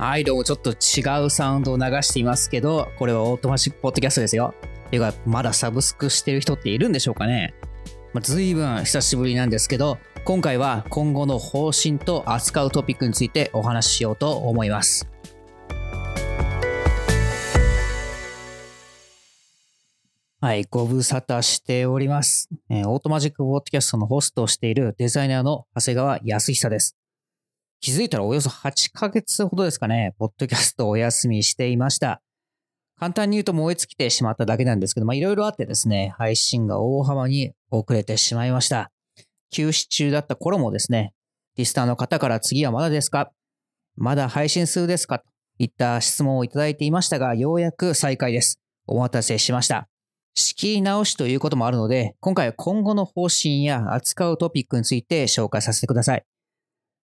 はい、どうもちょっと違うサウンドを流していますけど、これは Automagic Podcast ですよ。ていうか、まだサブスクしてる人っているんでしょうかね。まあ、随分久しぶりなんですけど、今回は今後の方針と扱うトピックについてお話ししようと思います。はい、ご無沙汰しております。えー、 Automagic Podcast のホストをしているデザイナーの長谷川恭久です。気づいたらおよそ8ヶ月ほどですかね、ポッドキャストお休みしていました。簡単に言うと燃え尽きてしまっただけなんですけど、まあいろいろあってですね、配信が大幅に遅れてしまいました。休止中だった頃もですね、リスターの方から次はまだですかまだ配信数ですか？といった質問をいただいていましたが、ようやく再開です。お待たせしました。仕切り直しということもあるので、今回は今後の方針や扱うトピックについて紹介させてください。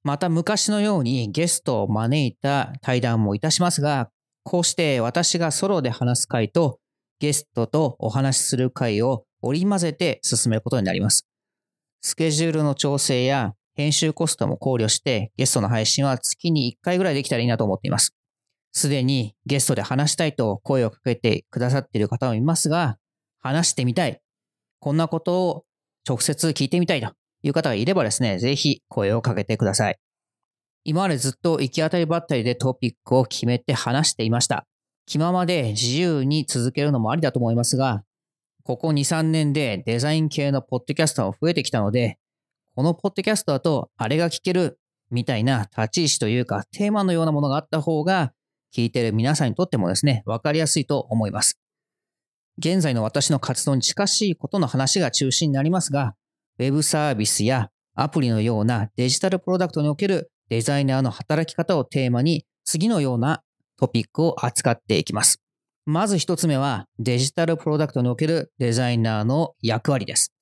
また昔のようにゲストを招いた対談もいたしますが、こうして私がソロで話す回とゲストとお話しする回を織り交ぜて進めることになります。スケジュールの調整や編集コストも考慮してゲストの配信は月に1回ぐらいできたらいいなと思っています。すでにゲストで話したいと声をかけてくださっている方もいますが、話してみたい。こんなことを直接聞いてみたいという方がいればですね、ぜひ声をかけてください。今までずっと行き当たりばったりでトピックを決めて話していました。気ままで自由に続けるのもありだと思いますが、ここ2、3年でデザイン系のポッドキャスターも増えてきたので、このポッドキャストだとあれが聞けるみたいな立ち位置というかテーマのようなものがあった方が聞いてる皆さんにとってもですね、わかりやすいと思います。現在の私の活動に近しいことの話が中心になりますが、ウェブサービスやアプリのようなデジタルプロダクトにおけるデザイナーの働き方をテーマに次のようなトピックを扱っていきます。まず一つ目はデジタルプロダクトにおけるデザイナーの役割です。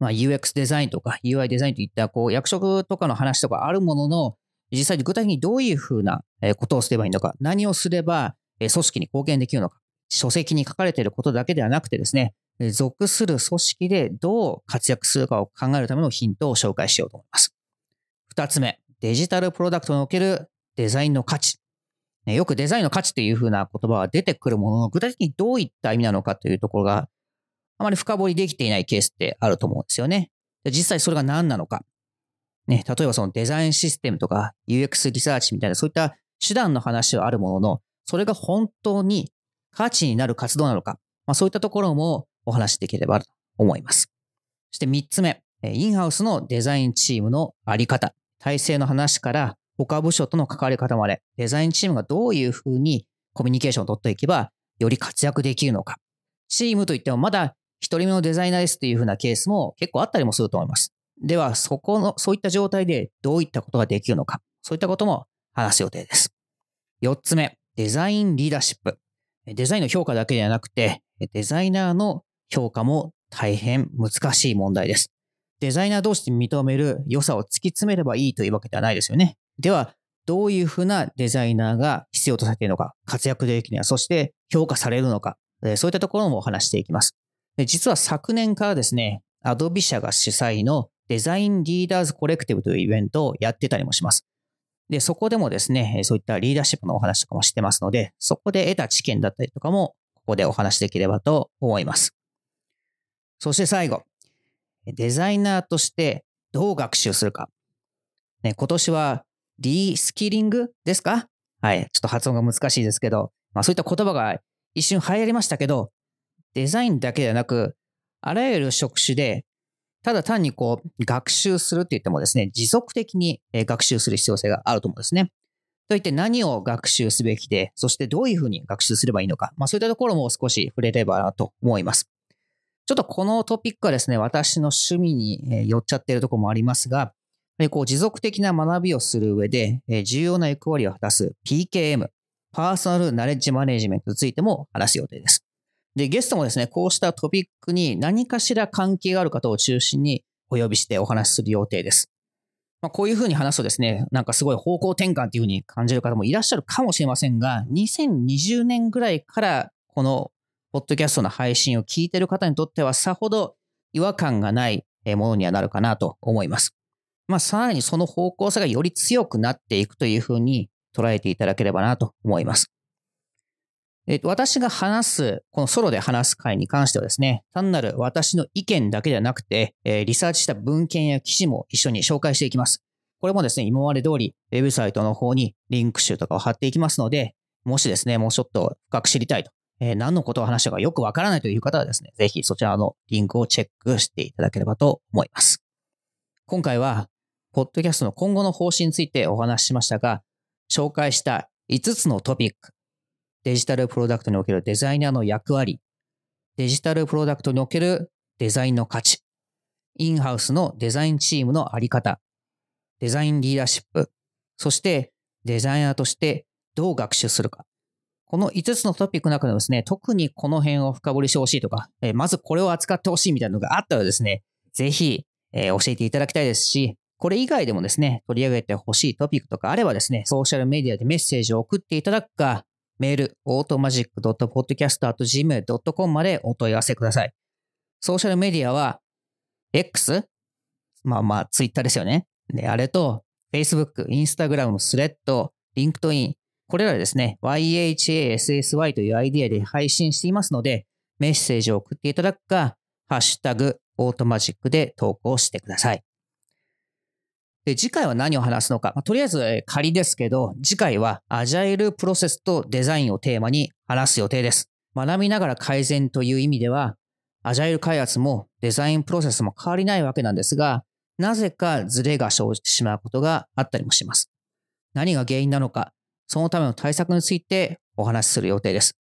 まあ、UX デザインとか UI デザインといったこう役職とかの話とかあるものの実際に具体的にどういうふうなことをすればいいのか、何をすれば組織に貢献できるのか、書籍に書かれていることだけではなくてですね、属する組織でどう活躍するかを考えるためのヒントを紹介しようと思います。二つ目、デジタルプロダクトにおけるデザインの価値。よくデザインの価値というふうな言葉は出てくるものの、具体的にどういった意味なのかというところが、あまり深掘りできていないケースってあると思うんですよね。実際それが何なのか。ね、例えばそのデザインシステムとか UX リサーチみたいなそういった手段の話はあるものの、それが本当に価値になる活動なのか、まあ、そういったところもお話しできればと思います。そして3つ目、インハウスのデザインチームのあり方、体制の話から他部署との関わり方まで、デザインチームがどういうふうにコミュニケーションを取っていけば、より活躍できるのか。チームといってもまだ一人目のデザイナーですというふうなケースも結構あったりもすると思います。では、そこの、そういった状態でどういったことができるのか。そういったことも話す予定です。4つ目、デザインリーダーシップ。デザインの評価だけではなくて、デザイナーの評価も大変難しい問題です。デザイナー同士で認める良さを突き詰めればいいというわけではないですよね。では、どういうふうなデザイナーが必要とされているのか、活躍できるのか、そして評価されるのか、そういったところもお話していきます。実は昨年からですね、アドビ社が主催のデザインリーダーズコレクティブというイベントをやってたりもします。で、そこでもですね、そういったリーダーシップのお話とかもしてますので、そこで得た知見だったりとかも、ここでお話しできればと思います。そして最後、デザイナーとしてどう学習するか。ね、今年はリスキリングですか？はい。ちょっと発音が難しいですけど、まあそういった言葉が一瞬流行りましたけど、デザインだけではなく、あらゆる職種でただ単にこう、学習するって言ってもですね、持続的に学習する必要性があると思うんですね。といって何を学習すべきで、そしてどういうふうに学習すればいいのか、まあそういったところも少し触れればなと思います。ちょっとこのトピックはですね、私の趣味に寄っちゃっているところもありますが、こう持続的な学びをする上で重要な役割を果たす PKM、パーソナルナレッジマネジメントについても話す予定です。で、ゲストもですね、こうしたトピックに何かしら関係がある方を中心にお呼びしてお話しする予定です。まあ、こういうふうに話すとですね、なんかすごい方向転換っていうふうに感じる方もいらっしゃるかもしれませんが、2020年ぐらいからこのポッドキャストの配信を聞いている方にとってはさほど違和感がないものにはなるかなと思います。まあ、さらにその方向性がより強くなっていくというふうに捉えていただければなと思います。えっと、私が話す、このソロで話す回に関してはですね、単なる私の意見だけではなくて、えー、リサーチした文献や記事も一緒に紹介していきます。これもですね、今まで通り、ウェブサイトの方にリンク集とかを貼っていきますので、もしですね、もうちょっと深く知りたいと、えー、何のことを話したかよくわからないという方はですね、ぜひそちらのリンクをチェックしていただければと思います。今回は、ポッドキャストの今後の方針についてお話ししましたが、紹介した5つのトピック、デジタルプロダクトにおけるデザイナーの役割、デジタルプロダクトにおけるデザインの価値、インハウスのデザインチームのあり方、デザインリーダーシップ、そしてデザイナーとしてどう学習するか。この5つのトピックの中でですね、特にこの辺を深掘りしてほしいとか、えまずこれを扱ってほしいみたいなのがあったらですね、ぜひ、えー、教えていただきたいですし、これ以外でもですね、取り上げてほしいトピックとかあればですね、ソーシャルメディアでメッセージを送っていただくか、メール、automagic.podcast.gmail.com までお問い合わせください。ソーシャルメディアは、X? まあまあ、Twitter ですよね。で、あれと、Facebook、Instagram、スレッド、LinkedIn、これらですね、YHASSY というアイディアで配信していますので、メッセージを送っていただくか、ハッシュタグ、オートマジックで投稿してください。で、次回は何を話すのか。まあ、とりあえず仮ですけど、次回はアジャイルプロセスとデザインをテーマに話す予定です。学びながら改善という意味では、アジャイル開発もデザインプロセスも変わりないわけなんですが、なぜかズレが生じてしまうことがあったりもします。何が原因なのか、そのための対策についてお話しする予定です。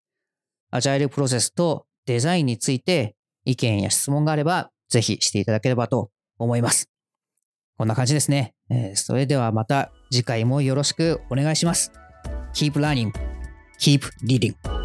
アジャイルプロセスとデザインについて意見や質問があれば、ぜひしていただければと思います。こんな感じですね。えー、それではまた次回もよろしくお願いします。Keep learning, keep reading.